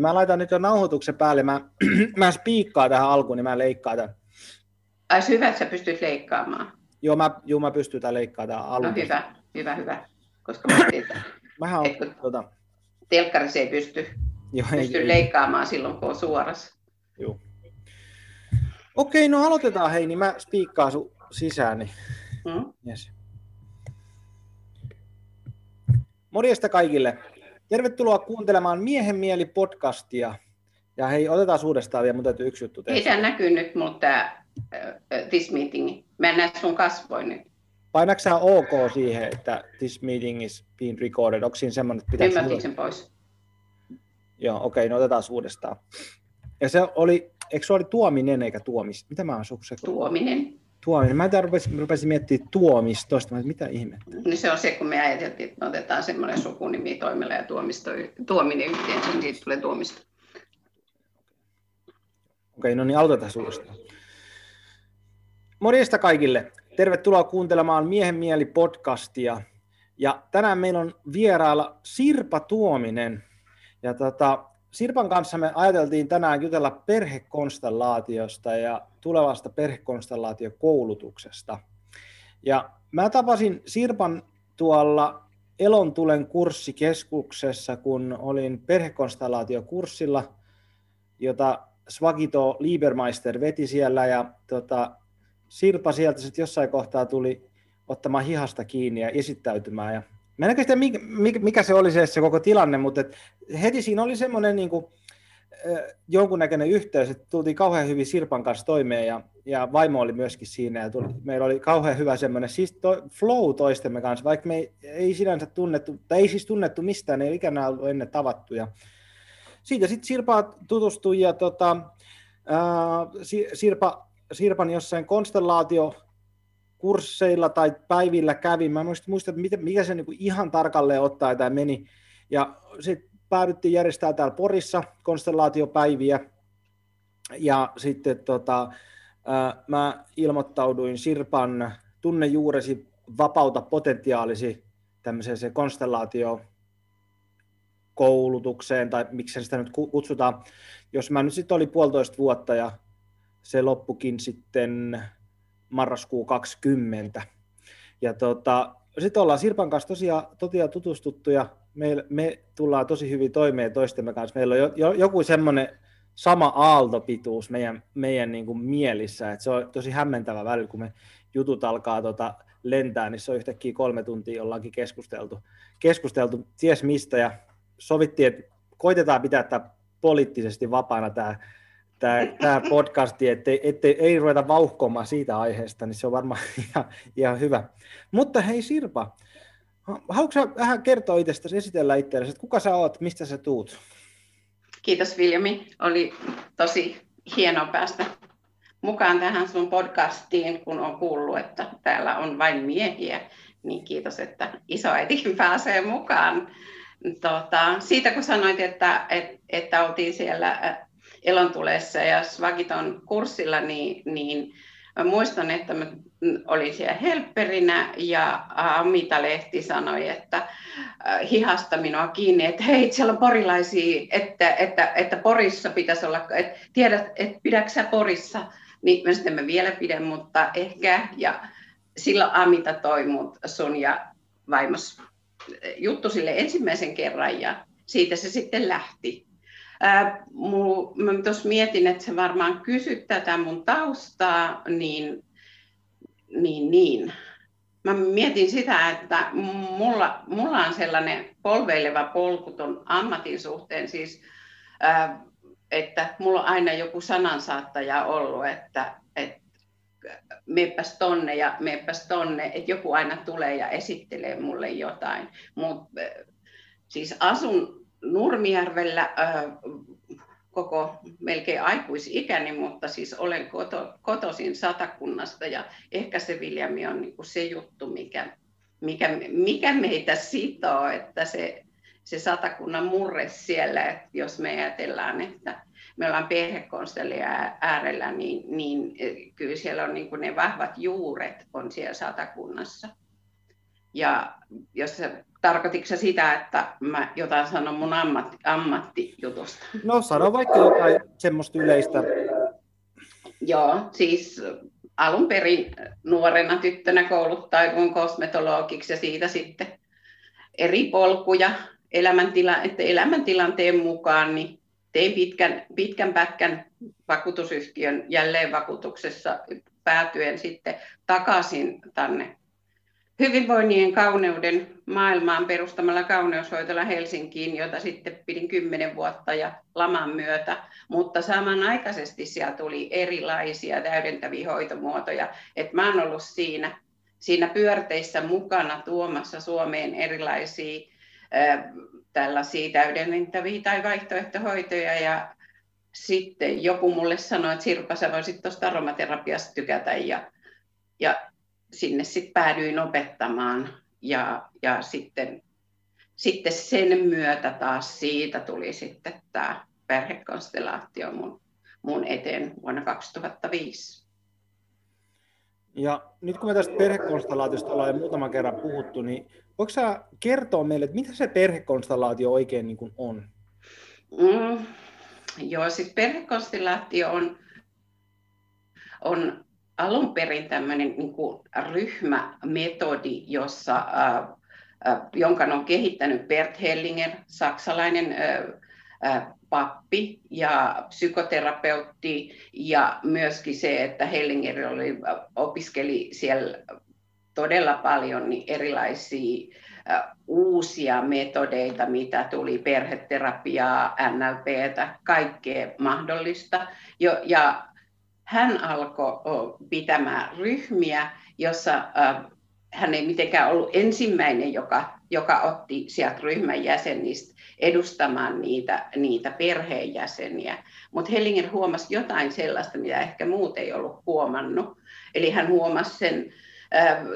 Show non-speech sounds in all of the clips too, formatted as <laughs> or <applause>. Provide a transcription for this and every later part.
Eli mä laitan nyt jo nauhoituksen päälle. Mä, <clears throat> mä spiikkaan tähän alkuun, niin mä leikkaan tämän. Ai hyvä, että sä pystyt leikkaamaan. Joo, mä, joo, mä pystyn tämän leikkaamaan tähän No alkuun. hyvä, hyvä, hyvä. Koska mä että <clears throat> Mähän on, Etkö- tota, telkkarissa ei pysty, joo, ei, pysty ei, leikkaamaan silloin, kun on suorassa. joo. Okei, no aloitetaan hei, niin mä spiikkaan sun sisään. Niin. Mm? Yes. Morjesta kaikille. Tervetuloa kuuntelemaan Miehen mieli podcastia. Ja hei, otetaan uudestaan vielä, mun täytyy yksi juttu Ei tehdä. tämä näkyy nyt mulla tämä this meeting. Mä en näe sun kasvoin nyt. Painatko OK siihen, että this meeting is being recorded? Onko siinä semmoinen, että pitääkö otin sen pois. Joo, okei, no otetaan uudestaan. Ja se oli, eikö se oli tuominen eikä tuomis? Mitä mä oon se Tuominen. Tuominen. Mä rupesin, rupesin miettimään tuomistosta. Ajattelin, mitä ihmettä? Niin se on se, kun me ajateltiin, että me otetaan semmoinen sukunimi toimella ja tuomisto, tuominen yhteen, niin siitä tulee tuomisto. Okei, no niin aloitetaan uudestaan. Morjesta kaikille. Tervetuloa kuuntelemaan Miehen mieli podcastia. Ja tänään meillä on vierailla Sirpa Tuominen. Ja tota, Sirpan kanssa me ajateltiin tänään jutella perhekonstellaatiosta ja tulevasta perhekonstellaatiokoulutuksesta. Ja mä tapasin Sirpan tuolla Elontulen kurssikeskuksessa, kun olin perhekonstellaatiokurssilla, jota Svagito Liebermeister veti siellä ja tota, Sirpa sieltä sitten jossain kohtaa tuli ottamaan hihasta kiinni ja esittäytymään. Ja mä en tiedä, mikä, mikä se oli se, se koko tilanne, mutta et heti siinä oli semmoinen niin kuin, jonkunnäköinen yhteys, että tultiin kauhean hyvin Sirpan kanssa toimeen ja, ja vaimo oli myöskin siinä ja tuli, meillä oli kauhean hyvä semmoinen siis to, flow toistemme kanssa, vaikka me ei, ei sinänsä tunnettu, tai ei siis tunnettu mistään, ei ikänä ollut ennen tavattu ja siitä sitten Sirpa tutustui ja tota, ää, Sirpa, Sirpan jossain konstellaatio kursseilla tai päivillä kävi. Mä en muista, että mikä se niinku ihan tarkalleen ottaa tämä meni. Ja sitten päädyttiin järjestämään täällä Porissa konstellaatiopäiviä. Ja sitten tota, mä ilmoittauduin Sirpan tunne juuresi vapauta potentiaalisi tämmöiseen se konstellaatio koulutukseen, tai miksi sitä nyt kutsutaan. Jos mä nyt sitten oli puolitoista vuotta ja se loppukin sitten marraskuu 20. Ja tota, sitten ollaan Sirpan kanssa tosiaan, tosiaan tutustuttu ja me, me tullaan tosi hyvin toimeen toistemme kanssa. Meillä on jo, jo, joku semmoinen sama aaltopituus meidän, meidän niin kuin mielissä, että se on tosi hämmentävä välillä, kun me jutut alkaa tota lentää, niin se on yhtäkkiä kolme tuntia ollaankin keskusteltu, keskusteltu ties mistä ja sovittiin, että koitetaan pitää tämä poliittisesti vapaana tämä, tämä, tämä podcasti, ettei, ettei ei ruveta vauhkomaan siitä aiheesta, niin se on varmaan <laughs> ihan, ihan hyvä. Mutta hei Sirpa, haluatko vähän kertoa itsestäsi, esitellä itsellesi, että kuka sä oot, mistä sä tuut? Kiitos Viljami, oli tosi hienoa päästä mukaan tähän sun podcastiin, kun on kuullut, että täällä on vain miehiä, niin kiitos, että isoäitikin <laughs> pääsee mukaan. Tota, siitä kun sanoit, että, että, että oltiin siellä Elontulessa ja Svagiton kurssilla, niin, niin mä muistan, että mä olin siellä helpperinä ja Amita Lehti sanoi, että hihasta minua kiinni, että hei, siellä on porilaisia, että, että, että Porissa pitäisi olla, että tiedät, että pidätkö sä Porissa, niin mä sitten mä vielä pidän, mutta ehkä, ja silloin Amita toi mut sun ja vaimos juttu sille ensimmäisen kerran ja siitä se sitten lähti. Mä tuossa mietin, että sä varmaan kysyt tätä mun taustaa, niin, niin, niin. Mä mietin sitä, että mulla, mulla on sellainen polveileva polku ton ammatin suhteen, siis, että mulla on aina joku sanansaattaja ollut, että, että meepäs tonne ja meepäs tonne, että joku aina tulee ja esittelee mulle jotain. Mut, siis asun Nurmijärvellä äh, koko melkein aikuisikäni, mutta siis olen koto, kotoisin satakunnasta ja ehkä se Viljami on niin se juttu, mikä, mikä, mikä meitä sitoo, että se, se satakunnan murre siellä, että jos me ajatellaan, että me ollaan perhekonstellia äärellä, niin, niin kyllä siellä on niin ne vahvat juuret on siellä satakunnassa. Ja jos tarkoititko sitä, että mä jotain sanon mun ammatti, ammattijutusta? No sano vaikka jotain semmoista yleistä. Joo, siis alun perin nuorena tyttönä kouluttauduin kosmetologiksi ja siitä sitten eri polkuja elämäntila, että elämäntilanteen mukaan niin tein pitkän, pitkän pätkän vakuutusyhtiön jälleen vakuutuksessa päätyen sitten takaisin tänne hyvinvoinnin kauneuden maailmaan perustamalla kauneushoitola Helsinkiin, jota sitten pidin kymmenen vuotta ja laman myötä, mutta samanaikaisesti siellä tuli erilaisia täydentäviä hoitomuotoja. Et mä oon ollut siinä, siinä pyörteissä mukana tuomassa Suomeen erilaisia äh, tällaisia täydentäviä tai vaihtoehtohoitoja. Ja sitten joku mulle sanoi, että Sirpa, sä voisit tuosta aromaterapiasta tykätä. Ja, ja sinne sitten päädyin opettamaan ja, ja sitten, sitten sen myötä taas siitä tuli sitten tämä perhekonstellaatio mun, mun eteen vuonna 2005. Ja nyt kun me tästä perhekonstellaatiosta ollaan jo muutaman kerran puhuttu, niin voiko sä kertoa meille, että mitä se perhekonstellaatio oikein niin kuin on? Mm, joo, siis perhekonstellaatio on, on alun perin tämmöinen niin kuin ryhmämetodi, jossa, äh, äh, jonka on kehittänyt Bert Hellinger, saksalainen äh, pappi ja psykoterapeutti ja myöskin se, että Hellinger oli, opiskeli siellä todella paljon niin erilaisia uusia metodeita, mitä tuli perheterapiaa, NLPtä, kaikkea mahdollista. Ja hän alkoi pitämään ryhmiä, jossa hän ei mitenkään ollut ensimmäinen, joka, joka otti sieltä ryhmän jäsenistä edustamaan niitä, niitä perheenjäseniä. Mutta Hellinger huomasi jotain sellaista, mitä ehkä muut ei ollut huomannut. Eli hän huomasi sen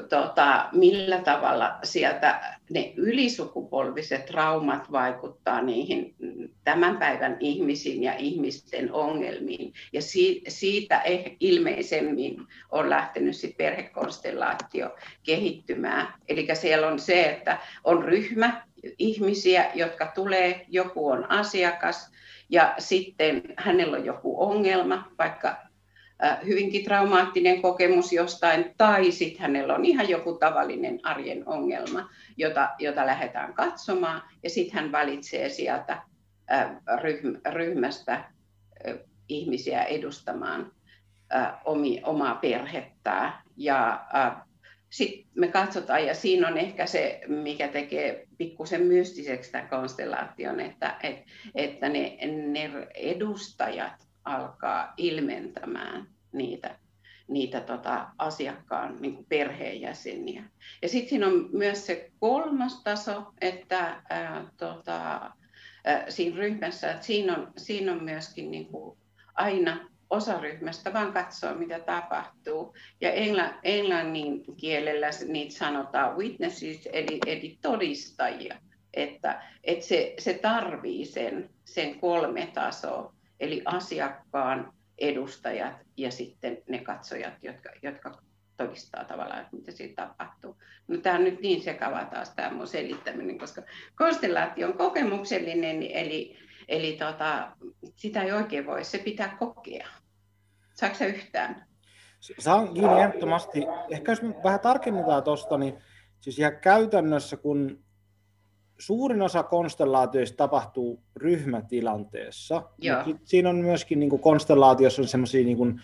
tota, millä tavalla sieltä ne ylisukupolviset traumat vaikuttaa niihin tämän päivän ihmisiin ja ihmisten ongelmiin. Ja siitä eh, ilmeisemmin on lähtenyt sit perhekonstellaatio kehittymään. Eli siellä on se, että on ryhmä ihmisiä, jotka tulee, joku on asiakas, ja sitten hänellä on joku ongelma, vaikka hyvinkin traumaattinen kokemus jostain, tai sitten hänellä on ihan joku tavallinen arjen ongelma, jota, jota lähdetään katsomaan, ja sitten hän valitsee sieltä ryhmästä ihmisiä edustamaan omaa perhettään. Ja sitten me katsotaan, ja siinä on ehkä se, mikä tekee pikkusen mystiseksi tämän konstellaation, että, että, että ne, ne edustajat alkaa ilmentämään niitä, niitä tota, asiakkaan niin perheenjäseniä. Ja sitten siinä on myös se kolmas taso, että ää, tota, ää, siinä ryhmässä, että siinä on, siinä on myöskin niin kuin aina osa ryhmästä vaan katsoo, mitä tapahtuu. Ja engla, englannin kielellä niitä sanotaan witnesses, eli, eli todistajia. Että, että se, se tarvii sen, sen kolme tasoa eli asiakkaan edustajat ja sitten ne katsojat, jotka, jotka todistaa tavallaan, että mitä siinä tapahtuu. No tämä on nyt niin sekava taas tämä mun selittäminen, koska konstellaatio on kokemuksellinen, eli, eli tota, sitä ei oikein voi, se pitää kokea. Saatko se yhtään? Saan kiinni ehdottomasti. Ehkä jos vähän tarkennetaan tuosta, niin siis ihan käytännössä, kun suurin osa konstellaatioista tapahtuu ryhmätilanteessa. Siinä on myöskin niin kuin konstellaatiossa on semmoisia niin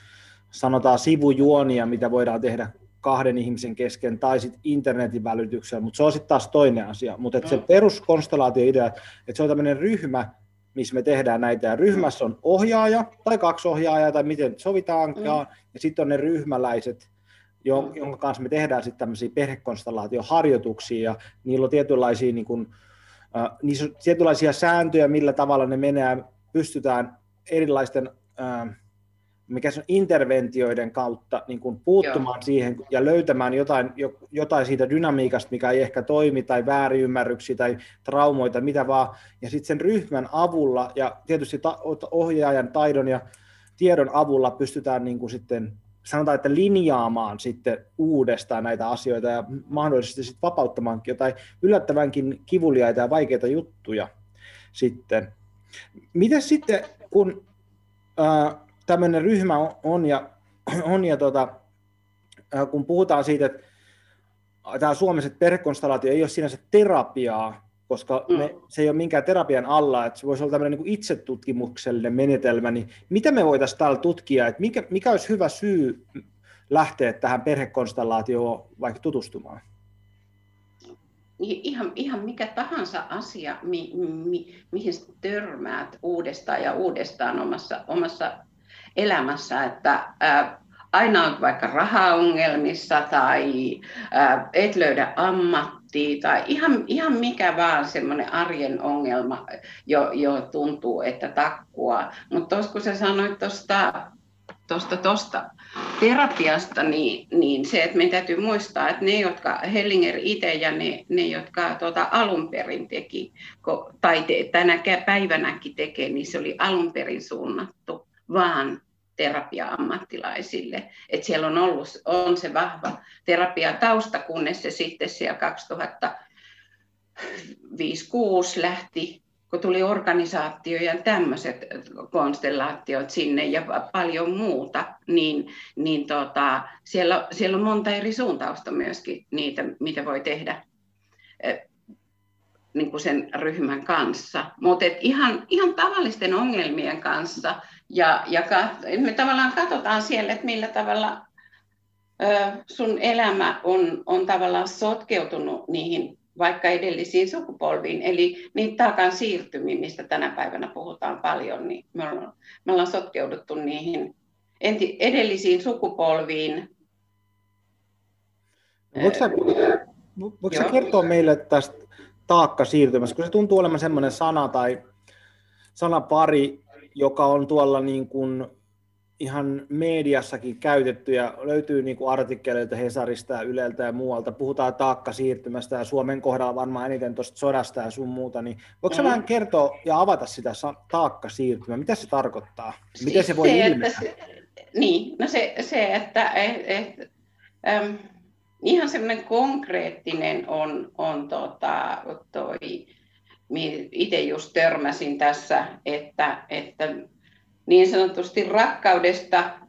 sanotaan sivujuonia, mitä voidaan tehdä kahden ihmisen kesken tai sitten internetin välityksellä, mutta se on sitten taas toinen asia. Mutta mm. se peruskonstellaatio-idea, että se on tämmöinen ryhmä, missä me tehdään näitä, ja ryhmässä on ohjaaja tai kaksi ohjaajaa tai miten sovitaankaan, mm. ja sitten on ne ryhmäläiset, jonka kanssa me tehdään sitten tämmöisiä perhekonstellaatioharjoituksia, ja niillä on tietynlaisia, niin kuin, äh, niissä on tietynlaisia sääntöjä, millä tavalla ne menee, pystytään erilaisten äh, mikä se on interventioiden kautta niin kuin puuttumaan Joo. siihen ja löytämään jotain, jotain siitä dynamiikasta, mikä ei ehkä toimi, tai väärinymmärryksiä tai traumoita, mitä vaan. Ja sitten sen ryhmän avulla ja tietysti ta- ohjaajan taidon ja tiedon avulla pystytään niin kuin sitten sanotaan, että linjaamaan sitten uudestaan näitä asioita ja mahdollisesti sitten vapauttamaankin jotain yllättävänkin kivuliaita ja vaikeita juttuja sitten. Miten sitten, kun äh, tämmöinen ryhmä on ja, <clears throat> on ja tota, äh, kun puhutaan siitä, että tämä suomiset perhekonstellaatio ei ole sinänsä terapiaa, koska mm. me, se ei ole minkään terapian alla, että se voisi olla tämmöinen niin itsetutkimuksellinen menetelmä, niin mitä me voitaisiin täällä tutkia, että mikä, mikä olisi hyvä syy lähteä tähän perhekonstellaatioon vaikka tutustumaan? Niin ihan, ihan mikä tahansa asia, mi, mi, mihin törmäät uudestaan ja uudestaan omassa, omassa elämässä, että ää, aina on vaikka rahaongelmissa tai ää, et löydä ammattia tai ihan, ihan mikä vaan semmoinen arjen ongelma, jo, jo tuntuu, että takkua. Mutta kun sä sanoit tuosta tosta, tosta terapiasta, niin, niin se, että meidän täytyy muistaa, että ne, jotka Hellinger itse ja ne, ne jotka tuota, alun perin teki, tai te, tänä päivänäkin tekee, niin se oli alun perin suunnattu vaan terapia-ammattilaisille. Et siellä on ollut on se vahva terapiatausta, kunnes se sitten siellä 2005 lähti, kun tuli organisaatio ja tämmöiset konstellaatiot sinne ja paljon muuta, niin, niin tota, siellä, siellä on monta eri suuntausta myöskin niitä, mitä voi tehdä niin kuin sen ryhmän kanssa. Mutta ihan, ihan tavallisten ongelmien kanssa ja, ja me tavallaan katsotaan siellä, että millä tavalla sun elämä on, on tavallaan sotkeutunut niihin vaikka edellisiin sukupolviin, eli niitä taakan siirtymiin, mistä tänä päivänä puhutaan paljon, niin me ollaan, me ollaan sotkeuduttu niihin enti, edellisiin sukupolviin. Voitko sä, sä kertoa meille tästä taakka siirtymässä, kun se tuntuu olemaan semmoinen sana tai sanapari, joka on tuolla niin kuin ihan mediassakin käytetty ja löytyy niin kuin artikkeleita Hesarista ja Yleltä ja muualta. Puhutaan taakkasiirtymästä ja Suomen kohdalla varmaan eniten tuosta sodasta ja sun muuta. Niin voitko mm. vähän kertoa ja avata sitä taakkasiirtymää? Mitä se tarkoittaa? Miten se voi se, ilmetä? Se, niin, no se, se että et, et, ähm, ihan semmoinen konkreettinen on, on tota, toi, itse just törmäsin tässä, että, että niin sanotusti rakkaudesta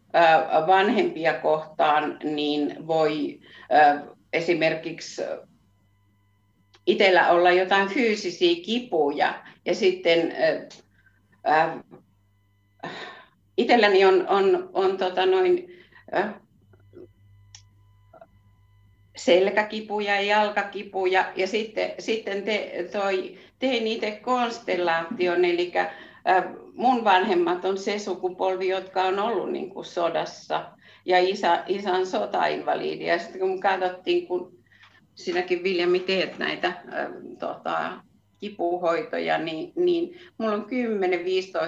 vanhempia kohtaan niin voi esimerkiksi itsellä olla jotain fyysisiä kipuja ja sitten itselläni on, on, on tota noin, selkäkipuja ja jalkakipuja ja sitten, sitten te, toi, tein itse konstellaation, eli äh, mun vanhemmat on se sukupolvi, jotka on ollut niin kuin sodassa ja isä, isän sotainvalidi. Ja sitten kun katsottiin, kun sinäkin Viljami teet näitä äh, tota, kipuhoitoja, niin, niin mulla on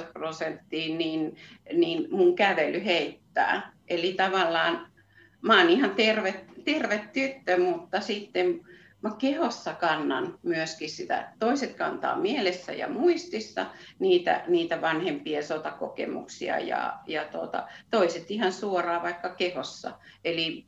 10-15 prosenttia, niin, niin mun kävely heittää. Eli tavallaan mä oon ihan terve, terve tyttö, mutta sitten mä kehossa kannan myöskin sitä, toiset kantaa mielessä ja muistissa niitä, niitä vanhempien sotakokemuksia ja, ja tuota, toiset ihan suoraan vaikka kehossa. Eli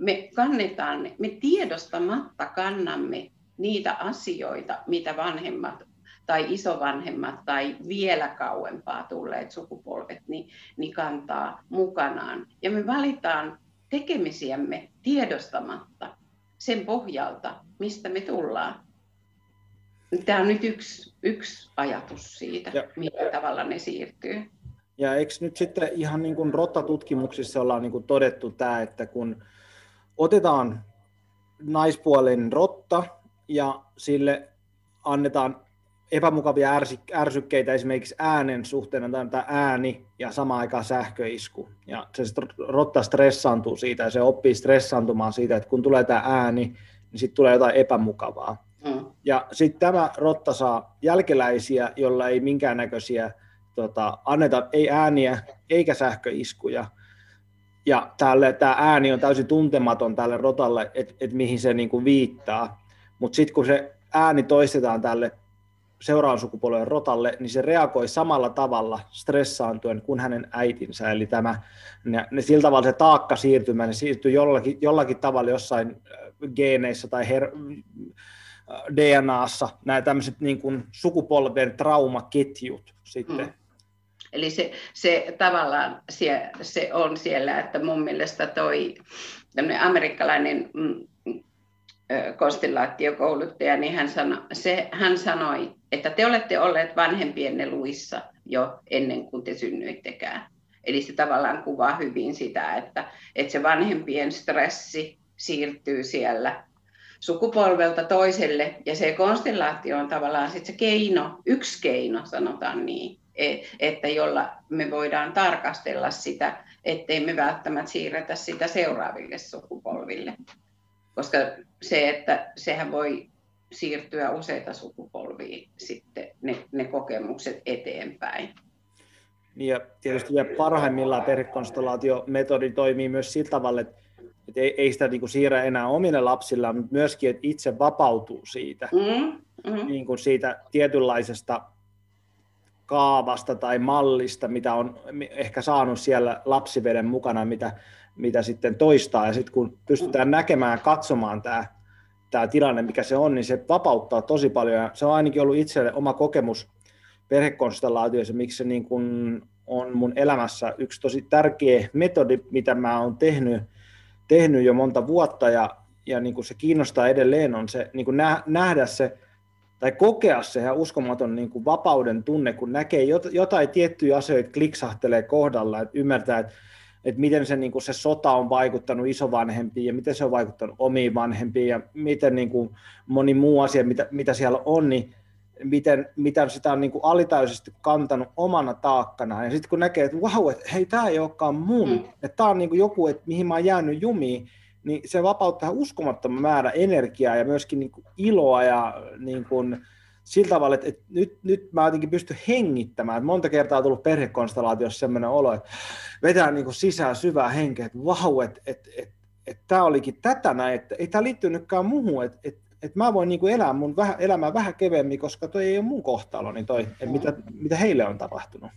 me kannetaan, me tiedostamatta kannamme niitä asioita, mitä vanhemmat tai isovanhemmat tai vielä kauempaa tulleet sukupolvet niin, niin kantaa mukanaan. Ja me valitaan tekemisiämme tiedostamatta sen pohjalta, mistä me tullaan. Tämä on nyt yksi, yksi ajatus siitä, ja, millä tavalla ne siirtyy. Ja eikö nyt sitten ihan niin kuin rottatutkimuksissa ollaan niin kuin todettu tämä, että kun otetaan naispuolinen rotta ja sille annetaan epämukavia ärsykkeitä esimerkiksi äänen suhteen, on tämä ääni ja samaan aikaan sähköisku. Ja se rotta stressaantuu siitä ja se oppii stressaantumaan siitä, että kun tulee tämä ääni, niin sitten tulee jotain epämukavaa. Mm. Ja sitten tämä rotta saa jälkeläisiä, jolla ei minkäännäköisiä tota, anneta ei ääniä eikä sähköiskuja. Ja tälle, tämä ääni on täysin tuntematon tälle rotalle, että et mihin se niinku viittaa. Mutta sitten kun se ääni toistetaan tälle seuraavan sukupolven rotalle, niin se reagoi samalla tavalla stressaantuen kuin hänen äitinsä. Eli tämä, ne, ne sillä tavalla se taakka siirtymä, ne siirtyy jollakin, jollakin tavalla jossain äh, geeneissä tai her, äh, DNAssa, nämä tämmöiset niin kuin sukupolven traumaketjut sitten. Mm. Eli se, se tavallaan se, se on siellä, että mun mielestä toi amerikkalainen mm, konstellaatiokouluttaja, niin hän, sano, se, hän sanoi, että te olette olleet vanhempienne luissa jo ennen kuin te synnyittekään. Eli se tavallaan kuvaa hyvin sitä, että, että se vanhempien stressi siirtyy siellä sukupolvelta toiselle, ja se konstellaatio on tavallaan sit se keino, yksi keino, sanotaan niin, e, että jolla me voidaan tarkastella sitä, ettei me välttämättä siirretä sitä seuraaville sukupolville koska se, että sehän voi siirtyä useita sukupolvia sitten ne, ne kokemukset eteenpäin. Niin ja tietysti ja parhaimmillaan perhekonstellaatiometodi toimii myös sillä tavalla, että, että ei, ei sitä niin kuin siirrä enää omille lapsille, mutta myöskin, että itse vapautuu siitä, mm, mm. Niin kuin siitä tietynlaisesta kaavasta tai mallista, mitä on ehkä saanut siellä lapsiveden mukana, mitä mitä sitten toistaa. Ja sitten kun pystytään näkemään ja katsomaan tämä, tämä tilanne, mikä se on, niin se vapauttaa tosi paljon. Ja se on ainakin ollut itselle oma kokemus perhekonstellaatioissa, miksi se niin kuin on mun elämässä yksi tosi tärkeä metodi, mitä mä oon tehnyt, tehnyt jo monta vuotta ja, ja niin kuin se kiinnostaa edelleen on se niin kuin nähdä se tai kokea se ihan uskomaton niin kuin vapauden tunne, kun näkee jotain tiettyjä asioita kliksahtelee kohdalla, että ymmärtää, että että miten se, niin kuin se sota on vaikuttanut isovanhempiin ja miten se on vaikuttanut omiin vanhempiin ja miten niin kuin moni muu asia, mitä, mitä siellä on, niin miten, miten sitä on niin kuin alitaisesti kantanut omana taakkana. Ja sitten kun näkee, että vau, että hei, tämä ei olekaan mun, mm. että tämä on niin kuin joku, että mihin mä oon jäänyt jumiin, niin se vapauttaa uskomattoman määrä energiaa ja myöskin niin kuin iloa ja niin kuin, sillä tavalla, että, että nyt, nyt mä jotenkin pystyn hengittämään. Että monta kertaa on tullut perhekonstellaatiossa sellainen olo, että vetää niin kuin sisään syvää henkeä, että vau, että, että, että, että tämä olikin tätä näin, että ei tämä liittynytkään muuhun, että, että, että mä voin niin kuin elää mun vähän, elämää vähän keveämmin, koska toi ei ole mun kohtalo, niin toi, että mitä, mitä heille on tapahtunut.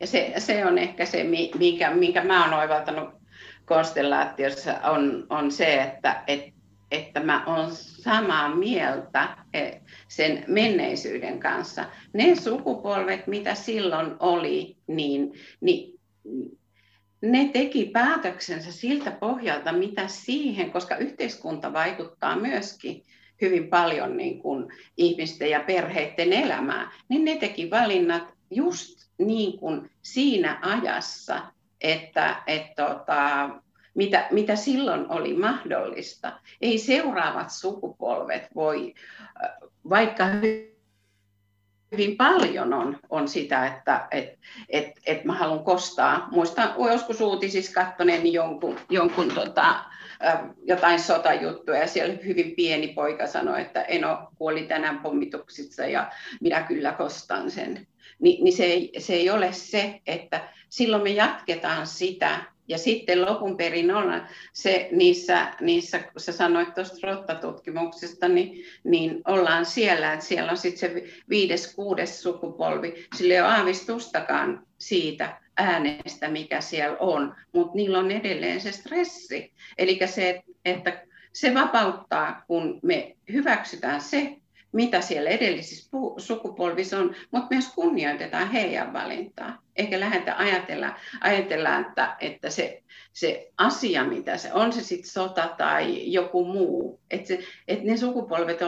Ja se, se on ehkä se, minkä, minkä mä oon oivaltanut konstellaatiossa, on, on se, että, että että mä olen samaa mieltä e, sen menneisyyden kanssa. Ne sukupolvet, mitä silloin oli, niin, niin ne teki päätöksensä siltä pohjalta, mitä siihen, koska yhteiskunta vaikuttaa myöskin hyvin paljon niin kuin ihmisten ja perheiden elämään, niin ne teki valinnat just niin kuin siinä ajassa, että, että tota, mitä, mitä silloin oli mahdollista. Ei seuraavat sukupolvet voi, äh, vaikka hyvin paljon on, on sitä, että et, et, et mä haluan kostaa. Muistan joskus uutisissa kattoneen jonkun, jonkun tota, äh, jotain sotajuttuja ja siellä hyvin pieni poika sanoi, että Eno kuoli tänään pommituksissa ja minä kyllä kostan sen. Ni, niin se, ei, se ei ole se, että silloin me jatketaan sitä, ja sitten lopun perin olla se niissä, niissä kun sä sanoit tuosta rottatutkimuksesta, niin, niin ollaan siellä, että siellä on sitten se viides, kuudes sukupolvi, sillä ei ole aavistustakaan siitä äänestä, mikä siellä on, mutta niillä on edelleen se stressi. Eli se, että se vapauttaa, kun me hyväksytään se, mitä siellä edellisissä sukupolvissa on, mutta myös kunnioitetaan heidän valintaa. Eikä lähdetä ajatella, ajatella että, että se, se asia, mitä se on, se sitten sota tai joku muu, että, että ne sukupolvet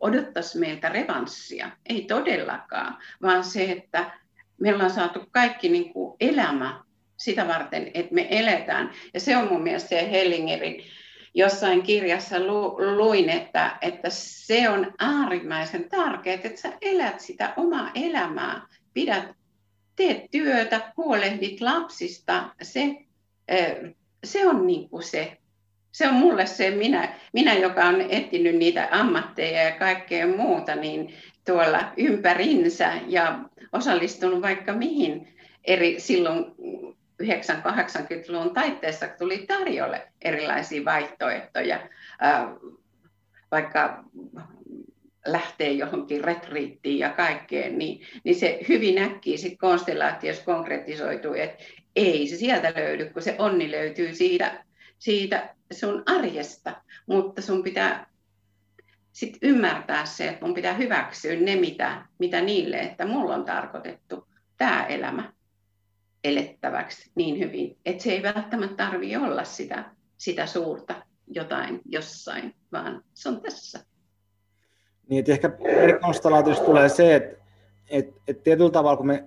odottaisi meiltä revanssia. Ei todellakaan, vaan se, että me ollaan saatu kaikki niin kuin elämä sitä varten, että me eletään. Ja se on mun mielestä se Hellingerin jossain kirjassa lu, luin, että, että se on äärimmäisen tärkeää, että sä elät sitä omaa elämää, pidät, teet työtä, huolehdit lapsista, se, se on niin kuin se, se on mulle se minä, minä, joka on etsinyt niitä ammatteja ja kaikkea muuta, niin tuolla ympärinsä ja osallistunut vaikka mihin eri silloin 90-80-luvun taitteessa tuli tarjolle erilaisia vaihtoehtoja, vaikka lähtee johonkin retriittiin ja kaikkeen, niin, niin se hyvin äkkiä sitten konstellaatiossa konkretisoituu, että ei se sieltä löydy, kun se onni löytyy siitä, siitä sun arjesta, mutta sun pitää sit ymmärtää se, että mun pitää hyväksyä ne, mitä, mitä niille, että mulla on tarkoitettu tämä elämä elettäväksi niin hyvin, että se ei välttämättä tarvitse olla sitä, sitä suurta jotain jossain, vaan se on tässä. Niin, että ehkä perhekonstellaatiosta tulee se, että, että, että tietyllä tavalla kun me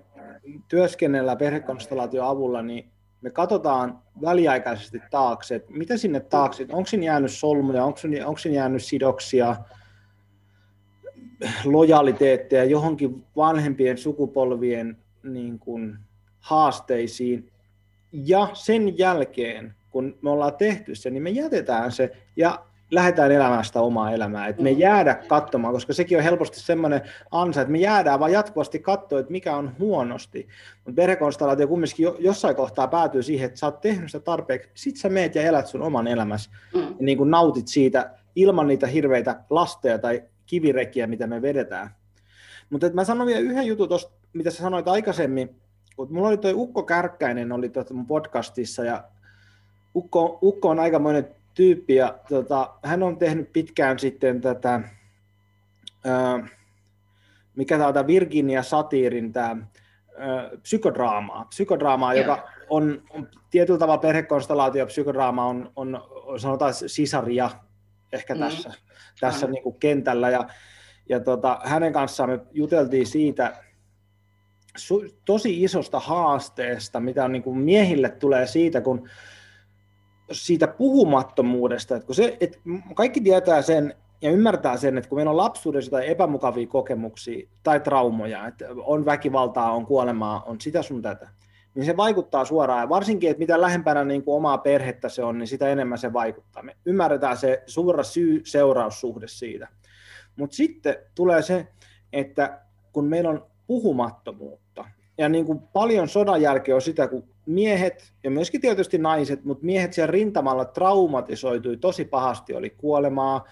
työskennellään perhekonstellaation avulla, niin me katsotaan väliaikaisesti taakse, että mitä sinne taakse, onko siinä jäänyt solmuja, onko siinä, onko siinä jäänyt sidoksia, lojaliteetteja johonkin vanhempien sukupolvien niin kuin, haasteisiin. Ja sen jälkeen, kun me ollaan tehty se, niin me jätetään se ja lähdetään elämään sitä omaa elämää. Että me jäädä katsomaan, koska sekin on helposti semmoinen ansa, että me jäädään vaan jatkuvasti katsoa, että mikä on huonosti. Mutta perhekonstellaatio kumminkin jossain kohtaa päätyy siihen, että sä oot tehnyt sitä tarpeeksi, sit sä meet ja elät sun oman elämäsi mm. ja niin kuin nautit siitä ilman niitä hirveitä lasteja tai kivirekiä, mitä me vedetään. Mutta mä sanon vielä yhden jutun tuosta, mitä sä sanoit aikaisemmin, kun mulla oli toi Ukko Kärkkäinen oli tuota mun podcastissa ja Ukko, Ukko on aikamoinen tyyppi ja tota, hän on tehnyt pitkään sitten tätä, ää, mikä tämä on Virginia Satirin tämä psykodraamaa, psykodraamaa joka on, on tietyllä tavalla perhekonstellaatio psykodraama on, on, sanotaan sisaria ehkä mm. tässä, tässä niin kuin kentällä. Ja, ja tota, hänen kanssaan me juteltiin siitä, tosi isosta haasteesta, mitä on, niin kuin miehille tulee siitä, kun siitä puhumattomuudesta, että kun se, että kaikki tietää sen ja ymmärtää sen, että kun meillä on lapsuudessa tai epämukavia kokemuksia tai traumoja, että on väkivaltaa, on kuolemaa, on sitä sun tätä, niin se vaikuttaa suoraan. Ja varsinkin, että mitä lähempänä niin kuin omaa perhettä se on, niin sitä enemmän se vaikuttaa. Me ymmärretään se suora syy-seuraussuhde siitä. Mutta sitten tulee se, että kun meillä on puhumattomuutta, ja niin kuin paljon sodan jälkeen on sitä, kun miehet ja myöskin tietysti naiset, mutta miehet siellä rintamalla traumatisoitui tosi pahasti, oli kuolemaa,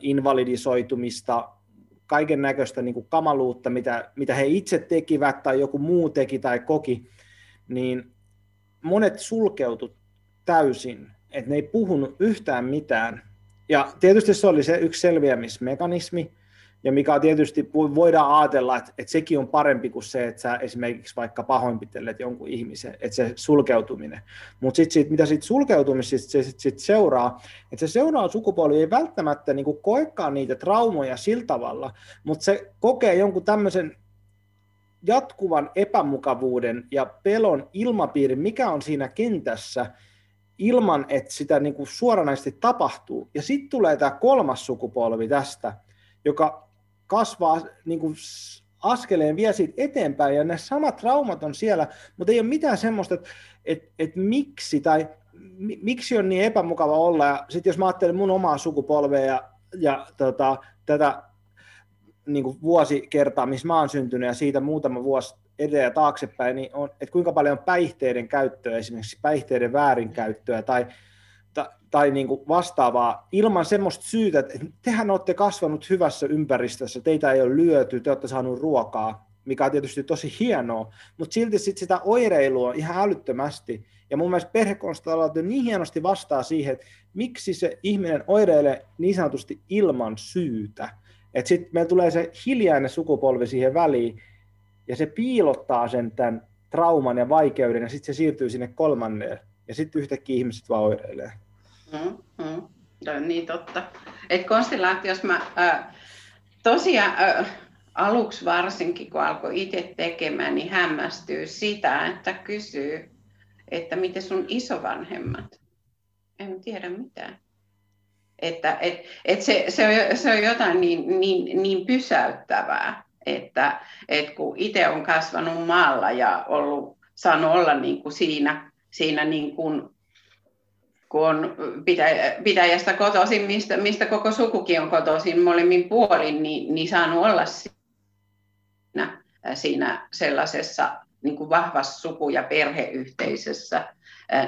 invalidisoitumista, kaiken näköistä niin kamaluutta, mitä, mitä he itse tekivät tai joku muu teki tai koki, niin monet sulkeutu täysin, että ne ei puhunut yhtään mitään. Ja tietysti se oli se yksi selviämismekanismi, ja mikä on tietysti, voidaan ajatella, että, että sekin on parempi kuin se, että sä esimerkiksi vaikka pahoinpitelet jonkun ihmisen, että se sulkeutuminen. Mutta sitten mitä siitä sulkeutumisesta se sit, sit seuraa, että se seuraava sukupolvi ei välttämättä niin koekaan niitä traumoja sillä tavalla, mutta se kokee jonkun tämmöisen jatkuvan epämukavuuden ja pelon ilmapiirin, mikä on siinä kentässä, ilman että sitä niin kuin suoranaisesti tapahtuu. Ja sitten tulee tämä kolmas sukupolvi tästä, joka kasvaa niin kuin askeleen vie siitä eteenpäin, ja ne samat traumat on siellä, mutta ei ole mitään semmoista, että, että, että miksi tai miksi on niin epämukava olla, ja sitten jos mä ajattelen mun omaa sukupolvea ja, ja tota, tätä niin kuin vuosikertaa, missä mä oon syntynyt, ja siitä muutama vuosi edelleen ja taaksepäin, niin on, että kuinka paljon on päihteiden käyttöä, esimerkiksi päihteiden väärinkäyttöä, tai tai niin kuin vastaavaa ilman semmoista syytä, että tehän olette kasvanut hyvässä ympäristössä, teitä ei ole lyöty, te olette saanut ruokaa, mikä on tietysti tosi hienoa, mutta silti sit sitä oireilua ihan älyttömästi. Ja mun mielestä perhekonstellaatio niin hienosti vastaa siihen, että miksi se ihminen oireilee niin sanotusti ilman syytä. Että sitten meillä tulee se hiljainen sukupolvi siihen väliin, ja se piilottaa sen tämän trauman ja vaikeuden, ja sitten se siirtyy sinne kolmanneen, ja sitten yhtäkkiä ihmiset vaan oireilee. Mm, mm. Niin totta. Et konstellaatiossa mä äh, tosiaan äh, aluksi varsinkin, kun alkoi itse tekemään, niin hämmästyy sitä, että kysyy, että miten sun isovanhemmat? En tiedä mitään. Että et, et se, se, on, se on jotain niin, niin, niin pysäyttävää, että et kun itse on kasvanut maalla ja ollut, saanut olla niin kuin siinä, siinä niin kuin kun on pitäjästä kotoisin, mistä, mistä koko sukukin on kotoisin molemmin puolin, niin, niin saanut olla siinä, siinä sellaisessa niin kuin vahvassa suku- ja perheyhteisössä,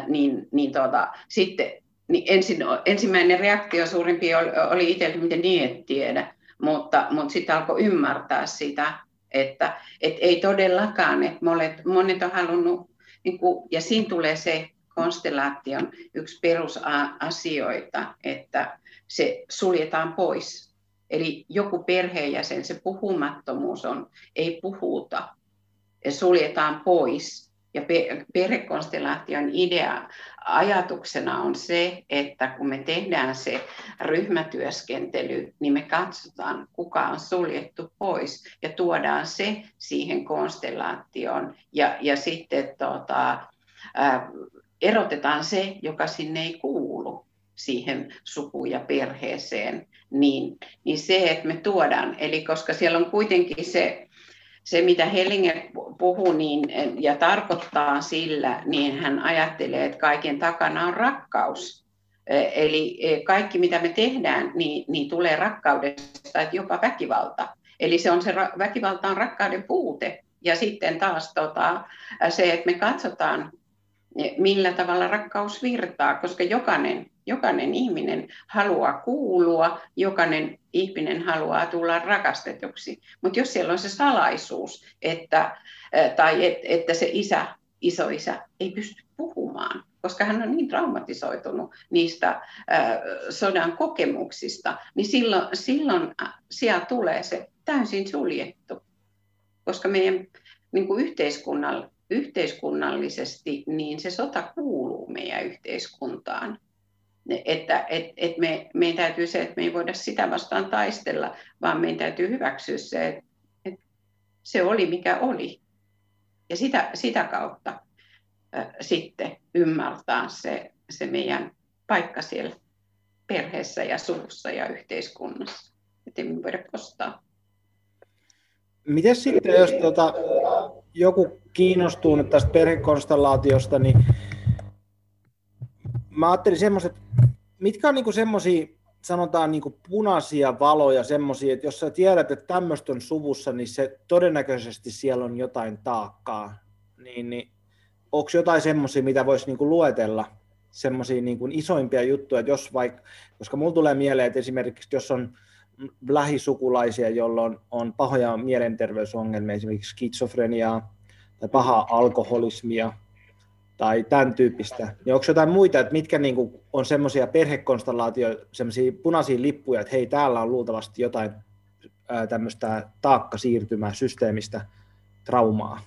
niin, niin tuota, sitten niin ensin, ensimmäinen reaktio suurimpi oli, oli itselle, miten niin et tiedä. mutta, mutta sitten alkoi ymmärtää sitä, että, että ei todellakaan, että monet, monet on halunnut, niin kuin, ja siinä tulee se konstellaation yksi perusasioita, että se suljetaan pois. Eli joku perheenjäsen, se puhumattomuus on, ei puhuta, suljetaan pois. Ja perhekonstellaation idea ajatuksena on se, että kun me tehdään se ryhmätyöskentely, niin me katsotaan, kuka on suljettu pois ja tuodaan se siihen konstellaatioon. Ja, ja sitten tota, erotetaan se, joka sinne ei kuulu siihen suku- ja perheeseen, niin, niin se, että me tuodaan, eli koska siellä on kuitenkin se, se mitä Hellinger puhuu niin, ja tarkoittaa sillä, niin hän ajattelee, että kaiken takana on rakkaus. Eli kaikki, mitä me tehdään, niin, niin tulee rakkaudesta, että jopa väkivalta. Eli se on se väkivalta on rakkauden puute. Ja sitten taas tota, se, että me katsotaan millä tavalla rakkaus virtaa, koska jokainen, jokainen ihminen haluaa kuulua, jokainen ihminen haluaa tulla rakastetuksi. Mutta jos siellä on se salaisuus, että, tai et, että se isä, isoisä ei pysty puhumaan, koska hän on niin traumatisoitunut niistä sodan kokemuksista, niin silloin, silloin siellä tulee se täysin suljettu, koska meidän niin kuin yhteiskunnalla yhteiskunnallisesti, niin se sota kuuluu meidän yhteiskuntaan. Että et, et me, meidän täytyy se, että me ei voida sitä vastaan taistella, vaan meidän täytyy hyväksyä se, että, että se oli mikä oli. Ja sitä, sitä kautta äh, sitten ymmärtää se, se meidän paikka siellä perheessä ja suvussa ja yhteiskunnassa. Että me voida kostaa. Miten sitten, jos tuota, joku kiinnostuu nyt tästä perhekonstellaatiosta, niin mä ajattelin semmoiset, mitkä on niinku semmoisia, sanotaan niinku punaisia valoja, semmoisia, että jos sä tiedät, että tämmöistä on suvussa, niin se todennäköisesti siellä on jotain taakkaa. Niin, niin onko jotain semmoisia, mitä voisi niinku luetella, semmoisia niinku isoimpia juttuja, että jos vaikka, koska mulla tulee mieleen, että esimerkiksi jos on lähisukulaisia, joilla on, on pahoja mielenterveysongelmia, esimerkiksi skitsofreniaa tai pahaa alkoholismia tai tämän tyyppistä, niin onko jotain muita, että mitkä niin kuin on semmoisia perhekonstellaatioita, semmoisia punaisia lippuja, että hei, täällä on luultavasti jotain tämmöistä taakkasiirtymää, systeemistä traumaa?